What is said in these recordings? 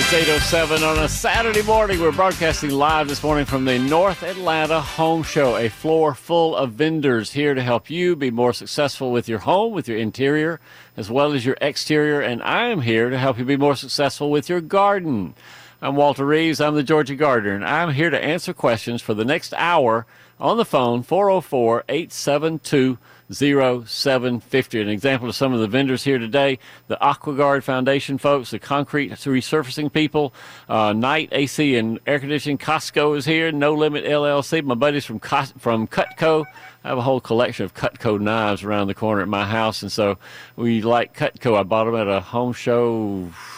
It's 8.07 on a Saturday morning. We're broadcasting live this morning from the North Atlanta Home Show, a floor full of vendors here to help you be more successful with your home, with your interior, as well as your exterior. And I am here to help you be more successful with your garden. I'm Walter Reeves. I'm the Georgia Gardener, and I'm here to answer questions for the next hour on the phone, 404 872 0750. An example of some of the vendors here today the AquaGuard Foundation folks, the concrete resurfacing people, uh, Night AC and Air Conditioning. Costco is here, No Limit LLC. My buddies from, Cos- from Cutco. I have a whole collection of Cutco knives around the corner at my house, and so we like Cutco. I bought them at a home show 50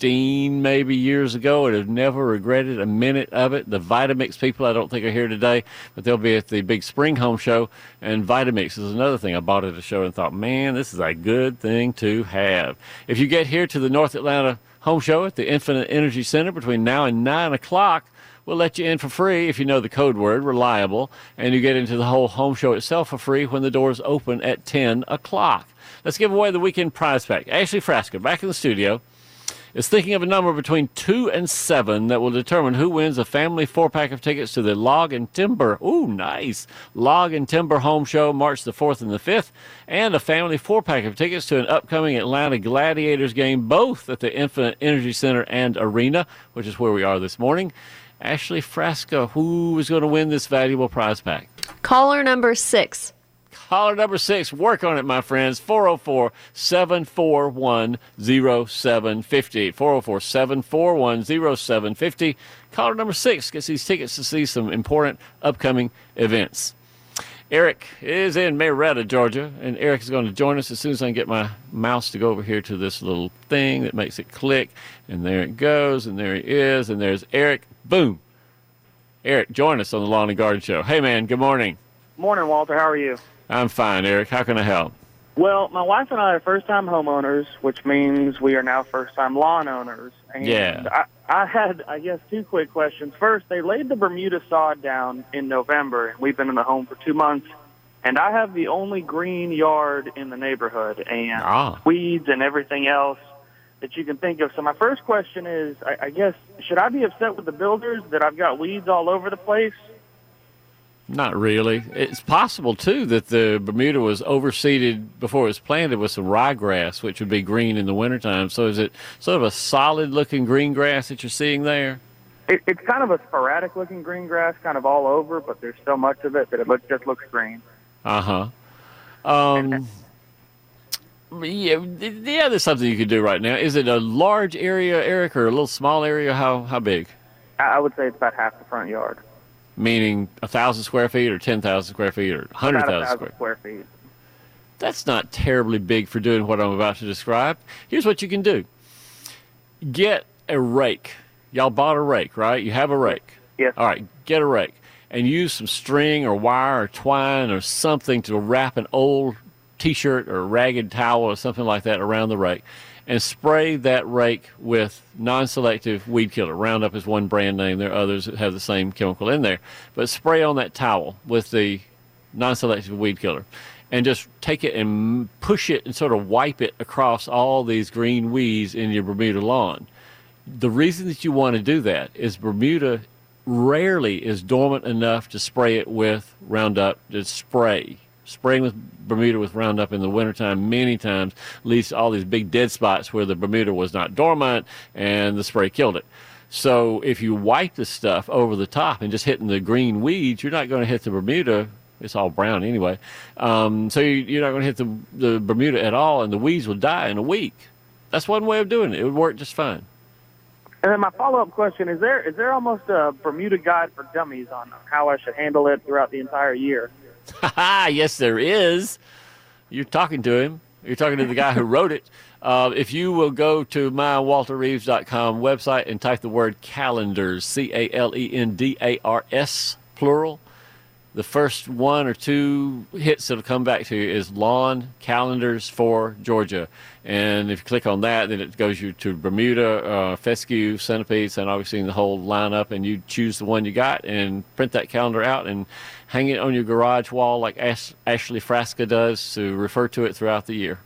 15 maybe years ago and have never regretted a minute of it. The Vitamix people I don't think are here today, but they'll be at the big spring home show. And Vitamix is another thing I bought at a show and thought, man, this is a good thing to have. If you get here to the North Atlanta home show at the Infinite Energy Center between now and 9 o'clock, We'll let you in for free if you know the code word, reliable, and you get into the whole home show itself for free when the doors open at 10 o'clock. Let's give away the weekend prize pack. Ashley Frasca back in the studio is thinking of a number between 2 and 7 that will determine who wins a family four pack of tickets to the Log and Timber. Ooh, nice. Log and Timber Home Show, March the 4th and the 5th, and a family four pack of tickets to an upcoming Atlanta Gladiators game, both at the Infinite Energy Center and Arena, which is where we are this morning. Ashley Frasca, who is going to win this valuable prize pack? Caller number six. Caller number six, work on it, my friends. 404 741 0750. 404 741 0750. Caller number six gets these tickets to see some important upcoming events. Eric is in Marietta, Georgia, and Eric is going to join us as soon as I can get my mouse to go over here to this little thing that makes it click. And there it goes, and there he is, and there's Eric. Boom. Eric, join us on the Lawn and Garden Show. Hey, man, good morning. Morning, Walter. How are you? I'm fine, Eric. How can I help? Well, my wife and I are first-time homeowners, which means we are now first-time lawn owners. And Yeah. I, I had, I guess, two quick questions. First, they laid the Bermuda sod down in November, and we've been in the home for two months. And I have the only green yard in the neighborhood, and Ah. weeds and everything else that you can think of. So my first question is, I, I guess, should I be upset with the builders that I've got weeds all over the place? Not really. It's possible too that the Bermuda was overseeded before it was planted with some ryegrass, which would be green in the wintertime. So is it sort of a solid looking green grass that you're seeing there? It, it's kind of a sporadic looking green grass, kind of all over, but there's so much of it that it look, just looks green. Uh huh. Um, yeah, yeah. There's something you could do right now. Is it a large area, Eric, or a little small area? How how big? I, I would say it's about half the front yard. Meaning a thousand square feet, or ten thousand square feet, or hundred thousand square. square feet. That's not terribly big for doing what I'm about to describe. Here's what you can do get a rake. Y'all bought a rake, right? You have a rake. Yes. All right, get a rake and use some string or wire or twine or something to wrap an old t shirt or ragged towel or something like that around the rake and spray that rake with non selective weed killer. Roundup is one brand name, there are others that have the same chemical in there. But spray on that towel with the non selective weed killer and just take it and push it and sort of wipe it across all these green weeds in your Bermuda lawn. The reason that you want to do that is Bermuda rarely is dormant enough to spray it with Roundup to spray. Spraying with Bermuda with Roundup in the wintertime many times leads to all these big dead spots where the Bermuda was not dormant and the spray killed it. So if you wipe the stuff over the top and just hitting the green weeds, you're not going to hit the Bermuda. It's all brown anyway. Um, so you, you're not going to hit the, the Bermuda at all, and the weeds will die in a week. That's one way of doing it. It would work just fine. And then my follow-up question is: there is there almost a Bermuda guide for dummies on how I should handle it throughout the entire year? yes, there is. You're talking to him. You're talking to the guy who wrote it. Uh, if you will go to mywalterreeves.com website and type the word calendars, C A L E N D A R S, plural, the first one or two hits that'll come back to you is lawn calendars for Georgia. And if you click on that, then it goes you to Bermuda, uh, fescue, centipedes, and obviously the whole lineup. And you choose the one you got and print that calendar out and hang it on your garage wall like Ash- Ashley Frasca does to refer to it throughout the year.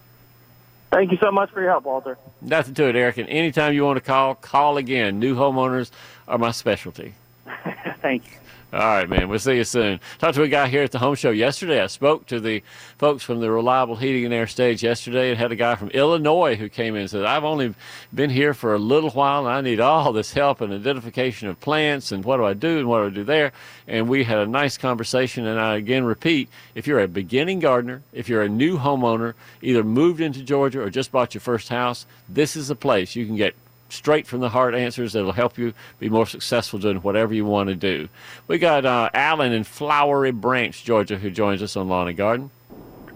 Thank you so much for your help, Walter. Nothing to it, Eric. And anytime you want to call, call again. New homeowners are my specialty. Thank you. All right, man. We'll see you soon. Talked to a guy here at the home show yesterday. I spoke to the folks from the Reliable Heating and Air stage yesterday and had a guy from Illinois who came in and said, I've only been here for a little while and I need all this help and identification of plants and what do I do and what do I do there. And we had a nice conversation. And I again repeat if you're a beginning gardener, if you're a new homeowner, either moved into Georgia or just bought your first house, this is a place you can get straight from the heart answers that'll help you be more successful doing whatever you want to do. We got uh, Alan in Flowery Branch, Georgia, who joins us on Lawn and Garden.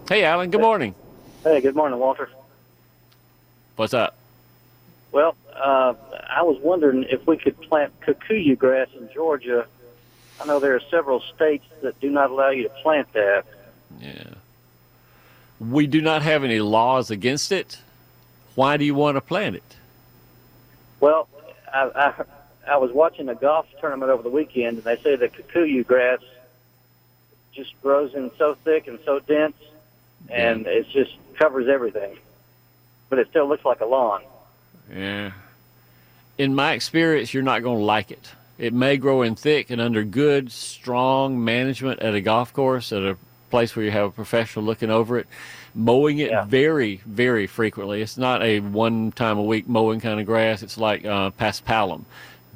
Hey, Alan. Good morning. Hey, good morning, Walter. What's up? Well, uh, I was wondering if we could plant kikuyu grass in Georgia. I know there are several states that do not allow you to plant that. Yeah. We do not have any laws against it. Why do you want to plant it? Well, I, I, I was watching a golf tournament over the weekend, and they say the kikuyu grass just grows in so thick and so dense, and it just covers everything. But it still looks like a lawn. Yeah. In my experience, you're not going to like it. It may grow in thick and under good, strong management at a golf course, at a place where you have a professional looking over it. Mowing it Yeah. very, very frequently. It's not a one time a week mowing kind of grass. It's like uh, paspalum.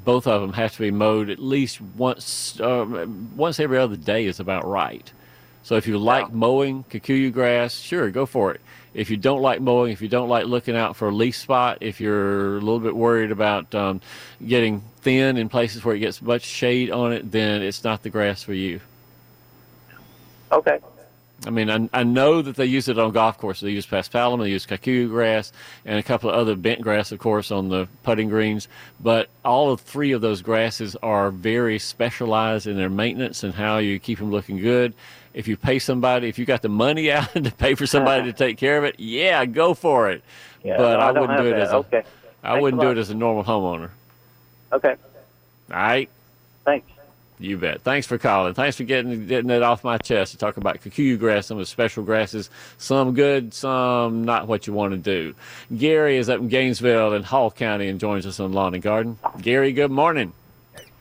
Both of them have to be mowed at least once, uh, once every other day is about right. So if you like mowing kikuyu grass, sure, go for it. If you don't like mowing, if you don't like looking out for a leaf spot, if you're a little bit worried about um, getting thin in places where it gets much shade on it, then it's not the grass for you. Okay. I mean, I, I know that they use it on golf courses. They use paspalum, they use kikuyu grass, and a couple of other bent grass, of course, on the putting greens. But all of three of those grasses are very specialized in their maintenance and how you keep them looking good. If you pay somebody, if you got the money out to pay for somebody to take care of it, yeah, go for it. Yeah, but no, I, I wouldn't do it that. as a, Okay. I Thanks wouldn't a do it as a normal homeowner. Okay. All right. Thanks. You bet. Thanks for calling. Thanks for getting getting it off my chest to talk about kikuyu grass, some of the special grasses, some good, some not what you want to do. Gary is up in Gainesville in Hall County and joins us on Lawn and Garden. Gary, good morning.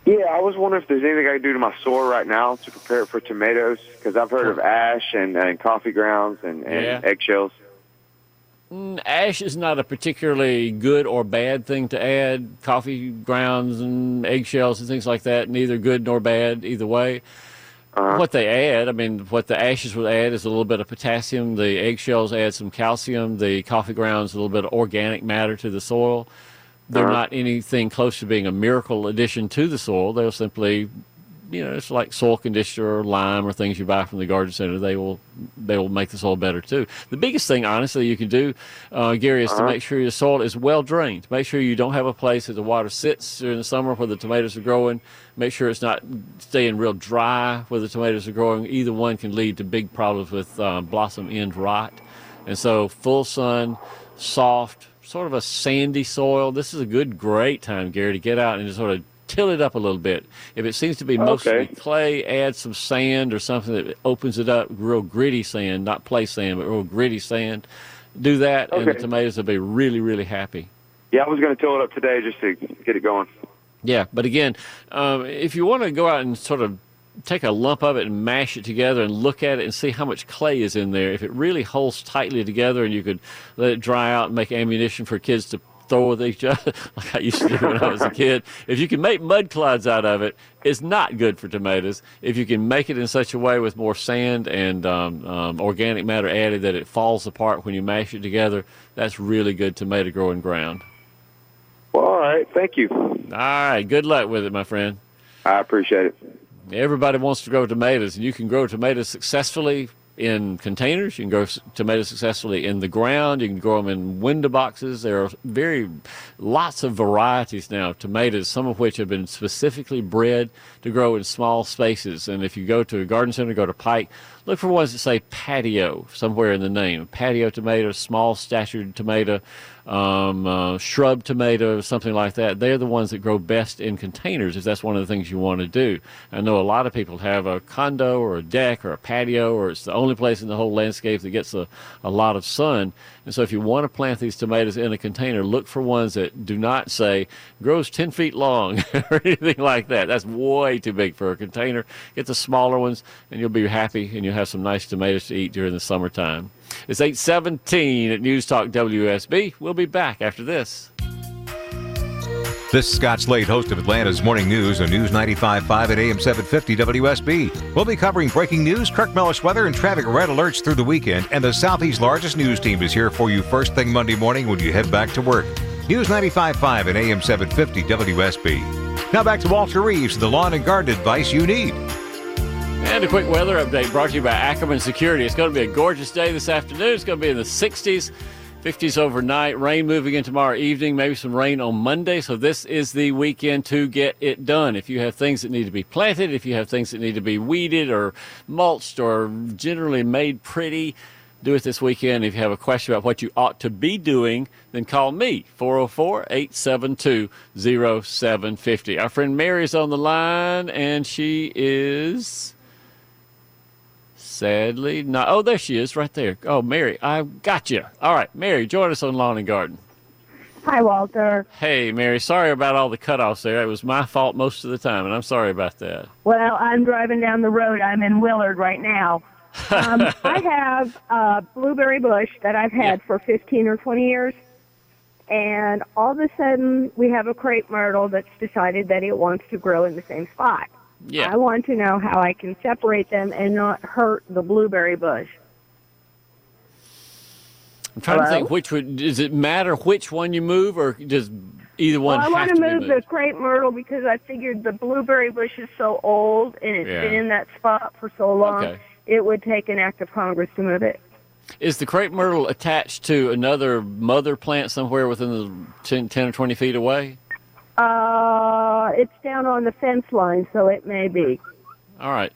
Yeah, I was wondering if there's anything I can do to my soil right now to prepare it for tomatoes because I've heard of ash and, and coffee grounds and, and Yeah. eggshells. Mm, Ash is not a particularly good or bad thing to add. Coffee grounds and eggshells and things like that, neither good nor bad either way. What they add, I mean, what the ashes would add is a little bit of potassium. The eggshells add some calcium. The coffee grounds a little bit of organic matter to the soil. They're Uh-huh. not anything close to being a miracle addition to the soil. They'll simply, you know, it's like soil conditioner or lime or things you buy from the garden center. They will, they will make the soil better too. The biggest thing, honestly, you can do, uh, Gary, is to make sure your soil is well drained. Make sure you don't have a place that the water sits during the summer where the tomatoes are growing. Make sure it's not staying real dry where the tomatoes are growing. Either one can lead to big problems with uh, blossom end rot. And so, full sun, soft, sort of a sandy soil. This is a good, great time, Gary, to get out and just sort of till it up a little bit. If it seems to be mostly Okay. clay, add some sand or something that opens it up, real gritty sand, not play sand, but real gritty sand. Do that, and the tomatoes will be really, really happy. Yeah, I was going to till it up today just to get it going. Yeah, but again, um, if you want to go out and sort of take a lump of it and mash it together and look at it and see how much clay is in there, if it really holds tightly together and you could let it dry out and make ammunition for kids to throw with each other, like I used to do when I was a kid, if you can make mud clods out of it, it's not good for tomatoes. If you can make it in such a way with more sand and um, um, organic matter added that it falls apart when you mash it together, that's really good tomato growing ground. Well, all right. Thank you. All right, good luck with it, my friend. I appreciate it. Everybody wants to grow tomatoes, and you can grow tomatoes successfully in containers. You can grow tomatoes successfully in the ground. You can grow them in window boxes. There are very lots of varieties now of tomatoes, some of which have been specifically bred to grow in small spaces. And if you go to a garden center, go to Pike, look for ones that say patio somewhere in the name. Patio tomato, small statured tomato, um, uh, shrub tomato, something like that. They're the ones that grow best in containers if that's one of the things you want to do. I know a lot of people have a condo or a deck or a patio, or it's the only place in the whole landscape that gets a, a lot of sun. And so if you want to plant these tomatoes in a container, look for ones that do not say grows 10 feet long or anything like that. That's way too big for a container. Get the smaller ones and you'll be happy and you'll have some nice tomatoes to eat during the summertime. It's 817 at News Talk WSB. We'll be back after this. This is Scott Slade, host of Atlanta's Morning News on News 95.5 at AM 750 WSB. We'll be covering breaking news, Kirk Mellish weather, and traffic red alerts through the weekend. And the Southeast's largest news team is here for you first thing Monday morning when you head back to work. News 95.5 at AM 750 WSB. Now back to Walter Reeves, the lawn and garden advice you need. And a quick weather update brought to you by Ackerman Security. It's going to be a gorgeous day this afternoon. It's going to be in the 60s, 50s overnight, rain moving in tomorrow evening, maybe some rain on Monday. So this is the weekend to get it done. If you have things that need to be planted, if you have things that need to be weeded or mulched or generally made pretty, do it this weekend. If you have a question about what you ought to be doing, then call me, 404 872 0750. Our friend Mary is on the line, and she is sadly not. Oh, there she is, right there. Oh, Mary, I got you. All right, Mary, join us on Lawn and Garden. Hi, Walter. Hey, Mary, sorry about all the cutoffs there. It was my fault most of the time, and I'm sorry about that. Well, I'm driving down the road. I'm in Willard right now. Um, I have a blueberry bush that I've had Yeah. for 15 or 20 years, and all of a sudden we have a crepe myrtle that's decided that it wants to grow in the same spot. Yeah. I want to know how I can separate them and not hurt the blueberry bush. I'm trying to think which would. Does it matter which one you move, or does either one well, I want to move the crepe myrtle because I figured the blueberry bush is so old and it's Yeah. been in that spot for so long. Okay. It would take an act of Congress to move it. Is the crepe myrtle attached to another mother plant somewhere within the 10, 10 or 20 feet away? Uh, it's down on the fence line, so it may be. All right.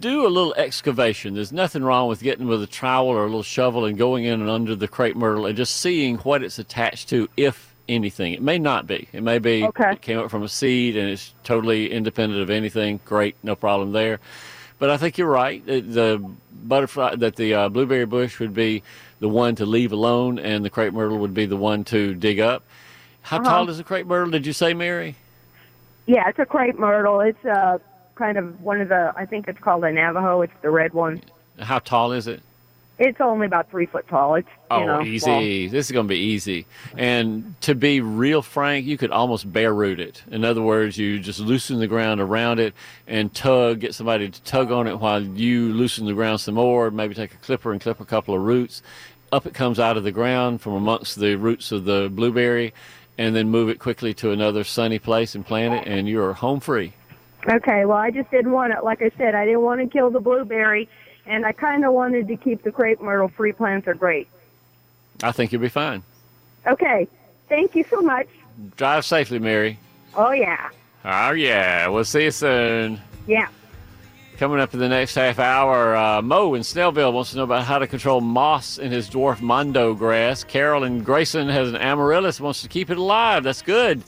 Do a little excavation. There's nothing wrong with getting with a trowel or a little shovel and going in and under the crepe myrtle and just seeing what it's attached to, if anything. It may not be. It may be Okay. it came up from a seed and it's totally independent of anything. Great, no problem there. But I think you're right. The- butterfly, that the uh, blueberry bush would be the one to leave alone, and the crepe myrtle would be the one to dig up. How Uh-huh. tall is the crepe myrtle? Did you say, Mary? Yeah, it's a crepe myrtle. It's uh, kind of one of the, I think it's called a Navajo. It's the red one. How tall is it? It's only about three foot tall. It's, Oh, you know, easy. This is going to be easy. And to be real frank, you could almost bare root it. In other words, you just loosen the ground around it and tug, get somebody to tug on it while you loosen the ground some more. Maybe take a clipper and clip a couple of roots. Up it comes out of the ground from amongst the roots of the blueberry, and then move it quickly to another sunny place and plant it, and you're home free. Okay, well, I just didn't want it. Like I said, I didn't want to kill the blueberry, and I kind of wanted to keep the crepe myrtle. Free plants are great. I think you'll be fine. Okay, thank you so much. Drive safely, Mary. Oh, yeah. Oh, yeah. We'll see you soon. Yeah. Coming up in the next half hour, uh, Mo in Snellville wants to know about how to control moss in his dwarf mondo grass. Carol in Grayson has an amaryllis, wants to keep it alive. That's good.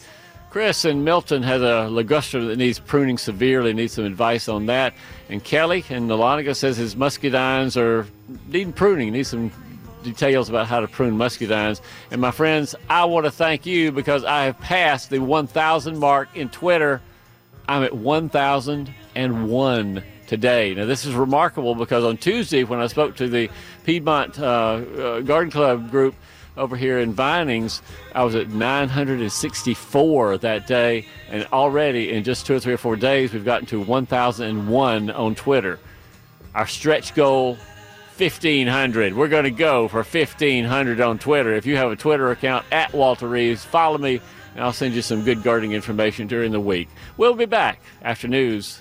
Chris in Milton has a ligustrum that needs pruning severely, needs some advice on that. And Kelly in Nalonica says his muscadines are needing pruning, needs some details about how to prune muscadines. And my friends, I want to thank you because I have passed the 1,000 mark in Twitter. I'm at 1,001 today. Now, this is remarkable because on Tuesday, when I spoke to the Piedmont uh, uh, Garden Club group over here in Vinings, I was at 964 that day. And already in just two or three or four days, we've gotten to 1,001 on Twitter. Our stretch goal 1500. We're going to go for 1500 on Twitter. If you have a Twitter account at Walter Reeves, follow me and I'll send you some good gardening information during the week. We'll be back after news.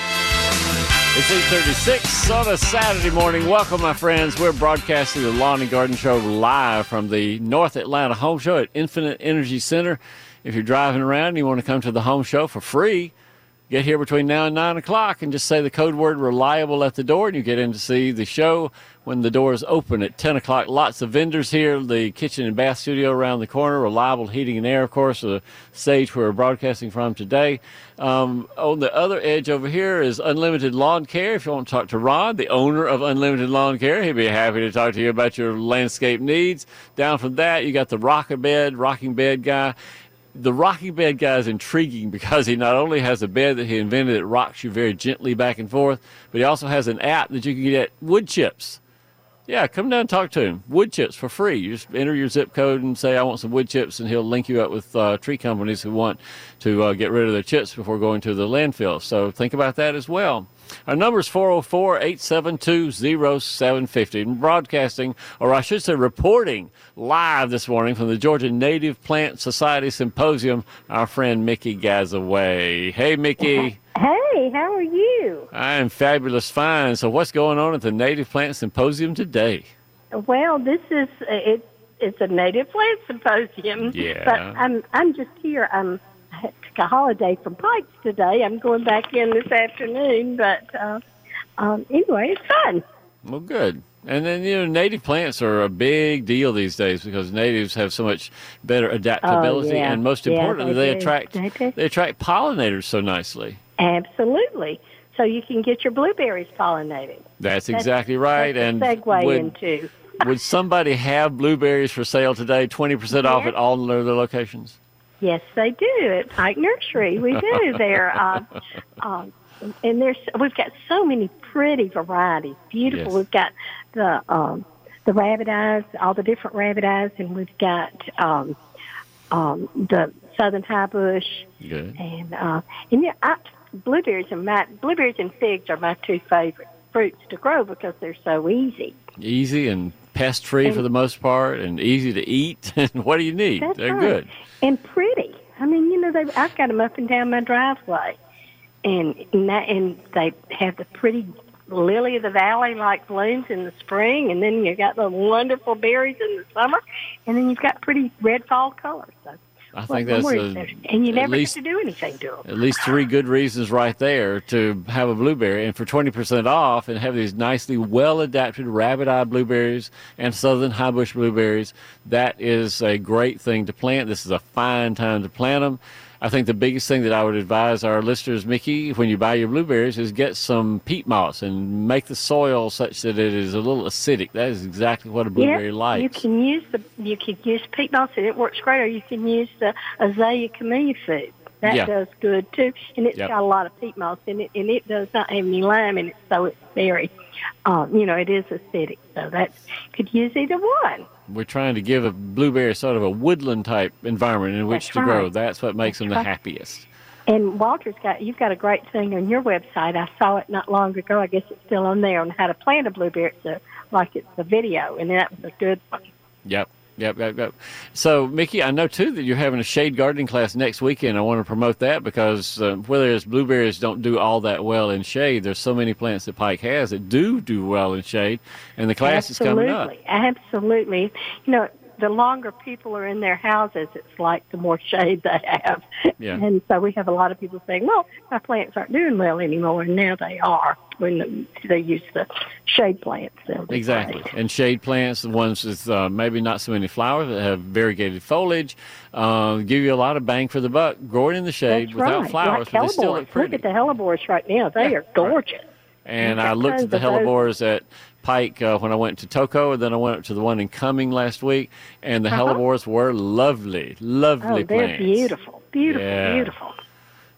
It's 8:36 on a Saturday morning. Welcome, my friends. We're broadcasting the Lawn and Garden Show live from the North Atlanta Home Show at Infinite Energy Center. If you're driving around and you want to come to the home show for free, get here between now and nine o'clock and just say the code word reliable at the door, and you get in to see the show when the doors open at 10 o'clock. Lots of vendors here. The kitchen and bath studio around the corner. Reliable heating and air, of course, the stage we're broadcasting from today. Um, on the other edge over here is Unlimited Lawn Care. If you want to talk to Ron, the owner of Unlimited Lawn Care, he'd be happy to talk to you about your landscape needs. Down from that, you got the rocker bed, rocking bed guy the rocking bed guy is intriguing because he not only has a bed that he invented that rocks you very gently back and forth, but he also has an app that you can get wood chips. Yeah, come down and talk to him. Wood chips for free. You just enter your zip code and say, I want some wood chips, and he'll link you up with uh, tree companies who want to uh, get rid of their chips before going to the landfill. So think about that as well. Our number is 404 872 0750. Broadcasting, or I should say, reporting live this morning from the Georgia Native Plant Society Symposium, our friend Mickey Gazaway. Hey, Mickey. Hey, how are you? I am fabulous fine. So, what's going on at the Native Plant Symposium today? Well, this is it. It's a native plant symposium. Yeah. But I'm I'm just here. I'm I took a holiday from Pikes today. I'm going back in this afternoon. But uh, um, anyway, it's fun. Well, good. And then you know, native plants are a big deal these days because natives have so much better adaptability, Oh, yeah. and most Yeah, importantly, they they attract They they attract pollinators so nicely. Absolutely. So you can get your blueberries pollinated. That's That's- exactly right. That's and segue would, into. would somebody have blueberries for sale today? Twenty percent off at all their locations. Yes, they do at Pike Nursery. We do there. Um, um, and there's we've got so many pretty varieties. Beautiful. Yes. We've got the um, the rabbit eyes, all the different rabbit eyes, and we've got um, um, the southern high bush, Good. and uh, and yeah, I, blueberries and my blueberries and figs are my two favorite fruits to grow because they're so easy. Easy and pest free for the most part, and easy to eat. And what do you need? They're right. good. and pretty. I mean, you know, they I've got them up and down my driveway, and and they have the pretty lily of the valley like blooms in the spring, and then you've got the wonderful berries in the summer, and then you've got pretty red fall colors. So, I think that's more a, and you never least have to do anything to them. at least three good reasons right there to have a blueberry. And for 20% off and have these nicely well adapted rabbit eye blueberries and southern high bush blueberries, that is a great thing to plant. This is a fine time to plant them. I think the biggest thing that I would advise our listeners, Mickey, when you buy your blueberries, is get some peat moss and make the soil such that it is a little acidic. That is exactly what a blueberry yeah, likes. you can use the you can use peat moss and it works great, or you can use the azalea camellia food. That Yeah. does good too, and it's Yep. got a lot of peat moss in it, and it does not have any lime in it, so it's very, um, you know, it is acidic. So that could use either one. We're trying to give a blueberry sort of a woodland type environment in which That's to grow. That's what makes them the right. happiest. And Walter's got you've got a great thing on your website. I saw it not long ago. I guess it's still on there on how to plant a blueberry. It's a, like it's a video, and that was a good one. Yep. Yep, yep, yep. So, Mickey, I know too that you're having a shade gardening class next weekend. I want to promote that because uh, whereas blueberries don't do all that well in shade, there's so many plants that Pike has that do do well in shade, and the class absolutely, is coming up. Absolutely. Absolutely. You know, the longer people are in their houses, it's like the more shade they have. Yeah. And so we have a lot of people saying, well, my plants aren't doing well anymore, and now they are when they use the shade plants. Exactly. great. And shade plants, the ones with uh, maybe not so many flowers that have variegated foliage, uh, give you a lot of bang for the buck. Growing in the shade That's without right. flowers, like but they still look pretty. Look at the hellebores right now. They Yeah, are gorgeous. And We've I looked at the hellebores at Pike uh, when I went to Toco, and then I went up to the one in Cumming last week, and the Uh-huh. hellebores were lovely, lovely Oh, they're plants. beautiful. Beautiful, Yeah. beautiful.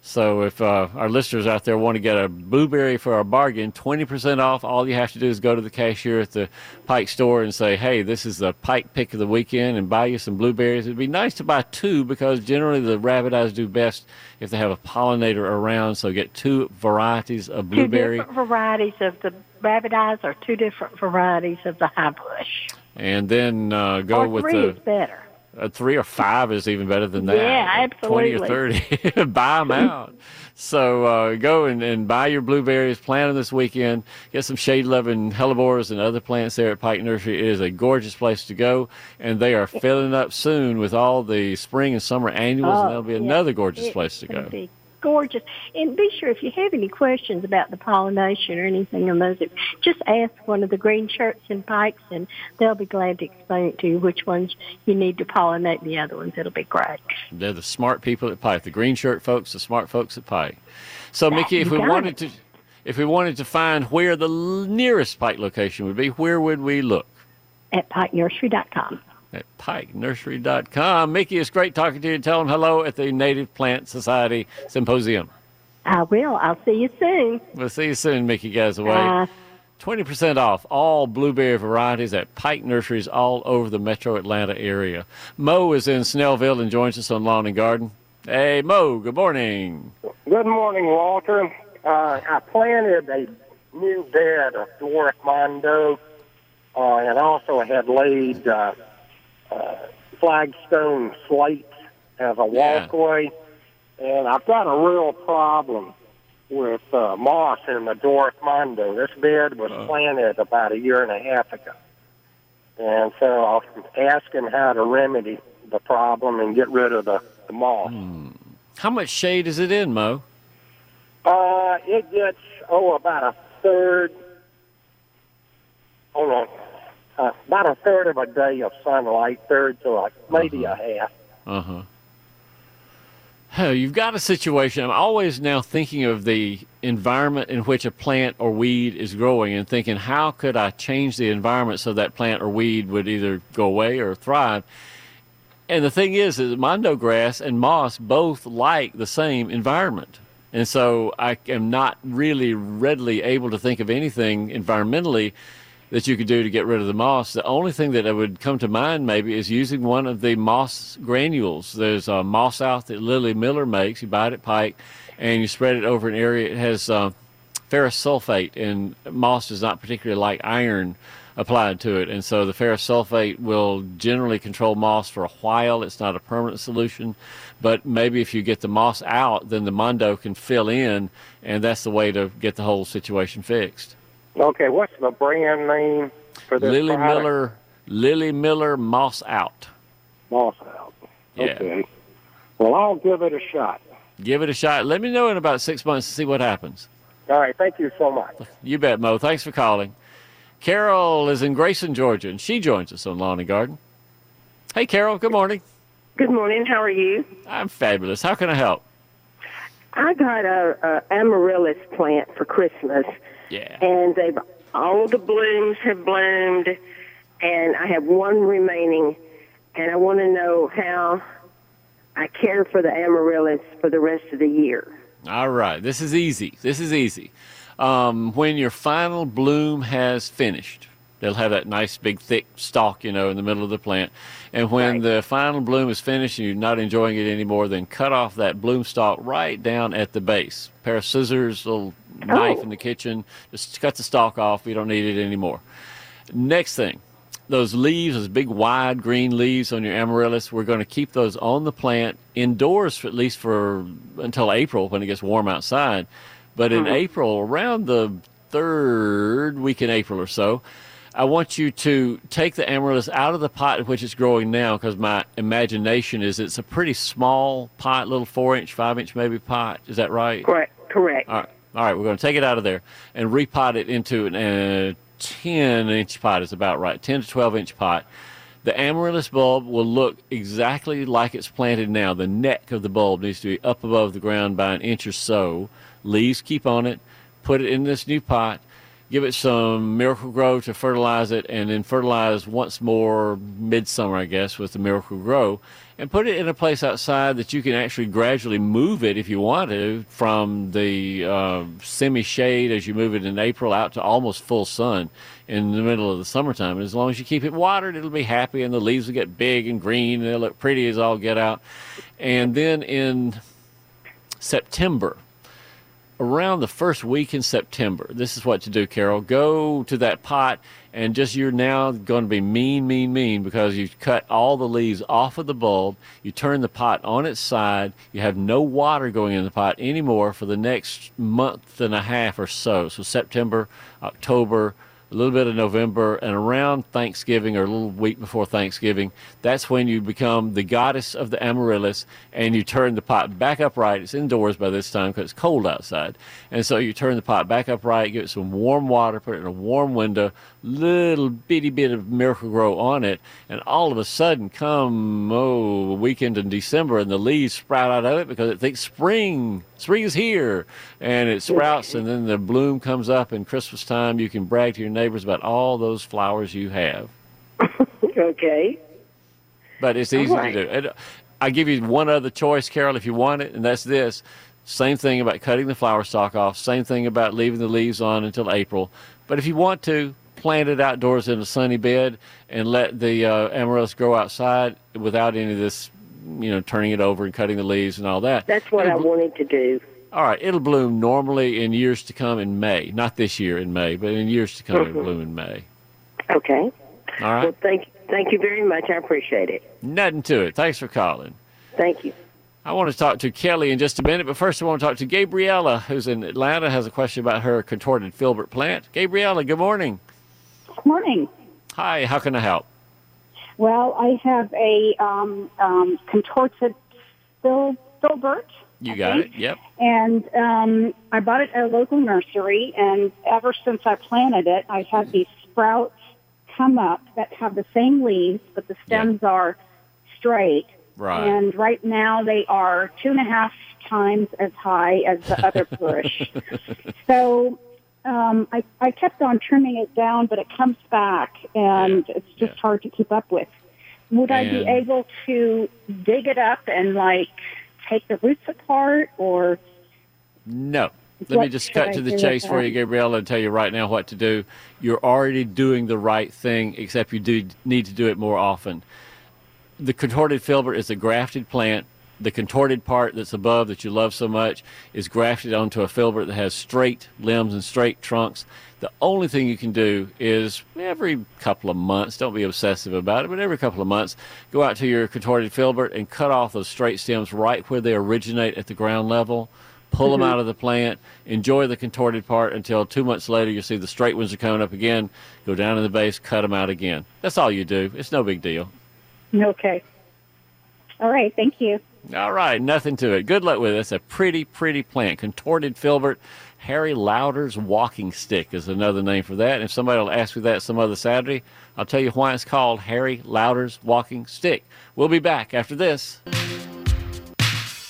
So if uh, our listeners out there want to get a blueberry for a bargain, 20% off, all you have to do is go to the cashier at the Pike store and say, hey, this is the Pike pick of the weekend and buy you some blueberries. It'd be nice to buy two because generally the rabbit eyes do best if they have a pollinator around. So get two varieties of blueberry. Two different varieties of the rabbit eyes are two different varieties of the high bush. And then uh, go or with three the is better. a three or five is even better than that. Yeah, absolutely. Twenty or thirty, buy them out. So uh, go and, and buy your blueberries. Plant them this weekend. Get some shade-loving hellebores and other plants there at Pike Nursery. It is a gorgeous place to go, and they are filling up soon with all the spring and summer annuals, Oh, and that'll be yeah. another gorgeous It's place to go. be gorgeous. And be sure if you have any questions about the pollination or anything on those, just ask one of the green shirts and pikes, and they'll be glad to explain it to you which ones you need to pollinate the other ones. It'll be great. They're the smart people at Pike, the green shirt folks, the smart folks at Pike. So, Mickey, if we wanted to, if we wanted to find where the nearest Pike location would be, where would we look? At pikenursery.com. At pikenursery.com. Mickey, it's great talking to you. Tell them hello at the Native Plant Society Symposium. I will. I'll see you soon. We'll see you soon, Mickey Gazaway. Bye. 20% off all blueberry varieties at Pike Nurseries all over the metro Atlanta area. Mo is in Snellville and joins us on Lawn and Garden. Hey, Mo, good morning. Good morning, Walter. Uh, I planted a new bed of dwarf Mondo, uh, and also had laid uh, uh, flagstone slate as a Yeah. walkway. And I've got a real problem with uh, moss in the dwarf Mondo. This bed was planted about a year and a half ago. And so I'm asking how to remedy the problem and get rid of the, the moss. How much shade is it in, Mo? Uh, it gets oh about a third. Hold on, uh, about a third of a day of sunlight, third to like maybe a half. Uh huh. Oh, you've got a situation. I'm always now thinking of the environment in which a plant or weed is growing and thinking, how could I change the environment so that plant or weed would either go away or thrive? And the thing is, is mondo grass and moss both like the same environment. And so I am not really readily able to think of anything environmentally that you could do to get rid of the moss. The only thing that would come to mind maybe is using one of the moss granules. There's a moss out that Lily Miller makes. You buy it at Pike, and you spread it over an area. It has uh, ferrous sulfate, and moss does not particularly like iron applied to it. And so the ferrous sulfate will generally control moss for a while. It's not a permanent solution, but maybe if you get the moss out, then the mondo can fill in, and that's the way to get the whole situation fixed. Okay, what's the brand name for this Lily product? Miller, Lily Miller Moss Out. Moss out. Yeah. Okay. Well, I'll give it a shot. Give it a shot. Let me know in about six months to see what happens. All right. Thank you so much. You bet, Mo. Thanks for calling. Carol is in Grayson, Georgia, and she joins us on Lawn and Garden. Hey, Carol. Good morning. Good morning. How are you? I'm fabulous. How can I help? I got a, a amaryllis plant for Christmas, Yeah. and they've all the blooms have bloomed, and I have one remaining, and I want to know how I care for the amaryllis for the rest of the year. All right. This is easy. This is easy. Um, when your final bloom has finished, they'll have that nice big thick stalk, you know, in the middle of the plant. And when the final bloom is finished and you're not enjoying it anymore, then cut off that bloom stalk right down at the base. pair of scissors, little Oh. knife in the kitchen, just cut the stalk off. We don't need it anymore. Next thing, those leaves, those big wide green leaves on your amaryllis, we're going to keep those on the plant indoors for at least for until April when it gets warm outside. But in uh-huh. April, around the third week in April or so, I want you to take the amaryllis out of the pot in which it's growing now because my imagination is it's a pretty small pot, little four inch, five inch maybe pot. Is that right? Correct. Correct. All right. All right. We're going to take it out of there and repot it into an uh, 10 inch pot, is about right. 10 to 12 inch pot. The amaryllis bulb will look exactly like it's planted now. The neck of the bulb needs to be up above the ground by an inch or so. Leaves keep on it. Put it in this new pot. Give it some Miracle-Gro to fertilize it, and then fertilize once more midsummer, I guess, with the Miracle-Gro, and put it in a place outside that you can actually gradually move it if you want to from the uh, semi shade as you move it in April out to almost full sun in the middle of the summertime. And as long as you keep it watered, it'll be happy, and the leaves will get big and green, and they'll look pretty as all get out. And then in September, around the first week in September, this is what to do, Carol. Go to that pot and just you're now going to be mean, mean, mean because you've cut all the leaves off of the bulb. You turn the pot on its side. You have no water going in the pot anymore for the next month and a half or so. So September, October, a little bit of November, and around Thanksgiving or a little week before Thanksgiving, that's when you become the goddess of the amaryllis and you turn the pot back upright. It's indoors by this time because it's cold outside. And so you turn the pot back upright, give it some warm water, put it in a warm window, little bitty bit of Miracle-Gro on it, and all of a sudden, come oh weekend in December, and the leaves sprout out of it because it thinks spring, is here, and it sprouts, and then the bloom comes up. And Christmas time, you can brag to your neighbors about all those flowers you have. okay. But it's easy right. to do. I give you one other choice, Carol, if you want it, and that's this. Same thing about cutting the flower stalk off. Same thing about leaving the leaves on until April. But if you want to, plant it outdoors in a sunny bed and let the uh, amaryllis grow outside without any of this, you know, turning it over and cutting the leaves and all that. That's what I wanted to do. All right, it'll bloom normally in years to come in May. Not this year in May, but in years to come Mhm. it'll bloom in May. Okay. All right. Well, thank thank you very much. I appreciate it. Nothing to it. Thanks for calling. Thank you. I want to talk to Kelly in just a minute, but first I want to talk to Gabriella, who's in Atlanta, has a question about her contorted filbert plant. Gabriella, good morning. Good Morning. Hi, how can I help? Well, I have a um, um, contorted fil- filbert, You got it. Yep. and um, I bought it at a local nursery. And ever since I planted it, I've had these sprouts come up that have the same leaves, but the stems are straight. Right. And right now they are two and a half times as high as the other bush. so um, I, I kept on trimming it down, but it comes back, and it's just hard to keep up with. Would I be able to dig it up and like take the roots apart, or No. Let me just cut to the chase for you, Gabriella, and tell you right now what to do. You're already doing the right thing, except you do need to do it more often. The contorted filbert is a grafted plant. The contorted part that's above that you love so much is grafted onto a filbert that has straight limbs and straight trunks. The only thing you can do is every couple of months, don't be obsessive about it, but every couple of months, go out to your contorted filbert and cut off those straight stems right where they originate at the ground level pull them Mhm. out of the plant, enjoy the contorted part until two months later you see the straight ones are coming up again, go down in the base, cut them out again. That's all you do. It's no big deal. okay? All right, thank you. All right, nothing to it. Good luck with it. It's a pretty, pretty plant. Contorted filbert. Harry Lauder's walking stick is another name for that. And if somebody will ask me that some other Saturday, I'll tell you why it's called Harry Lauder's walking stick. We'll be back after this.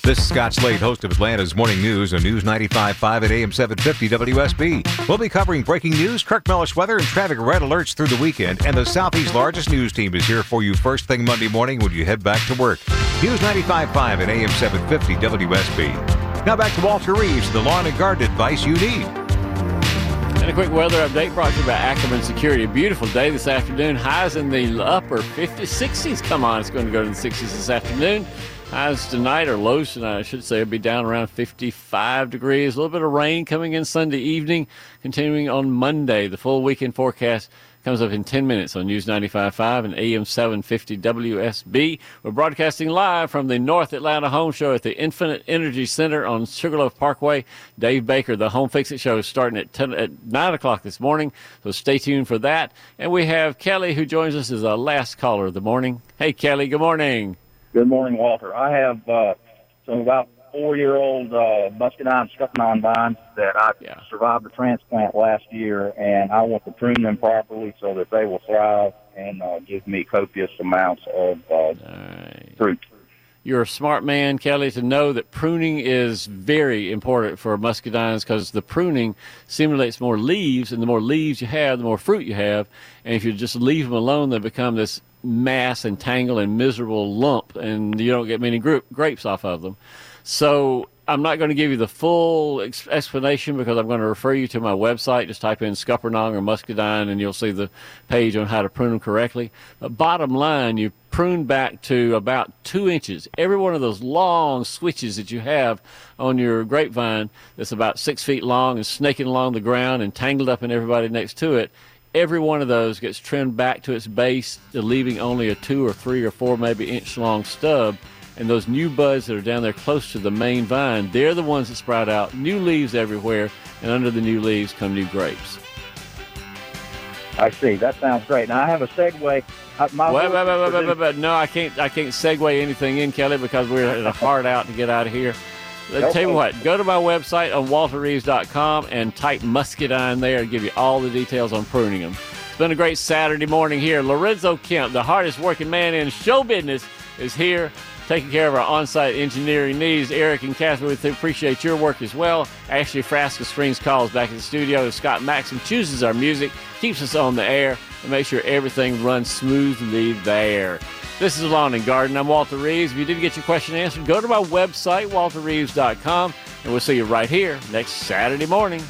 This is Scott Slade, host of Atlanta's Morning News on News 95.5 at AM 750 WSB. We'll be covering breaking news, Kirk Mellish weather, and traffic red alerts through the weekend. And the Southeast's largest news team is here for you first thing Monday morning when you head back to work. News 95.5 at AM 750 WSB. Now back to Walter Reeves, the lawn and garden advice you need. And a quick weather update brought to you by Ackerman Security. A beautiful day this afternoon. Highs in the upper 50s, 60s. Come on, it's going to go to the 60s this afternoon. Highs tonight, or lows tonight, I should say, will be down around 55 degrees. A little bit of rain coming in Sunday evening, continuing on Monday. The full weekend forecast comes up in 10 minutes on News 95.5 and AM 750 WSB. We're broadcasting live from the North Atlanta Home Show at the Infinite Energy Center on Sugarloaf Parkway. Dave Baker, the Home Fix It Show, is starting at, 10, at 9 o'clock this morning, so stay tuned for that. And we have Kelly, who joins us as our last caller of the morning. Hey, Kelly, good morning. Good morning, Walter. I have uh, some about four-year-old uh, muscadine strychnine vines that I survived the transplant last year, and I want to prune them properly so that they will thrive and uh, give me copious amounts of uh, fruit. you're a smart man, Kelly, to know that pruning is very important for muscadines because the pruning stimulates more leaves, and the more leaves you have, the more fruit you have. And if you just leave them alone, they become this mass and tangle and miserable lump, and you don't get many grapes off of them. So I'm not going to give you the full ex- explanation because I'm going to refer you to my website. Just type in scuppernong or muscadine and you'll see the page on how to prune them correctly. But bottom line, you prune back to about two inches. Every one of those long switches that you have on your grapevine that's about six feet long and snaking along the ground and tangled up in everybody next to it, every one of those gets trimmed back to its base, leaving only a two or three or four maybe inch long stub and those new buds that are down there close to the main vine, they're the ones that sprout out new leaves everywhere, and under the new leaves come new grapes. I see. That sounds great. Now I have a segue. Uh, my wait, wait, wait, wait, wait, wait, No, I can't. I can't segue anything in, Kelly, because we're at a hard out to get out of here. Okay. Tell you what, go to my website on walterreeves.com and type muscadine there and give you all the details on pruning them. It's been a great Saturday morning here. Lorenzo Kemp, the hardest working man in show business, is here taking care of our on-site engineering needs. Eric and Catherine, we appreciate your work as well. Ashley Frasca screens calls back in the studio. Scott Maxim chooses our music, keeps us on the air, and makes sure everything runs smoothly there. This is Lawn and Garden. I'm Walter Reeves. If you didn't get your question answered, go to my website, walterreeves.com, and we'll see you right here next Saturday morning.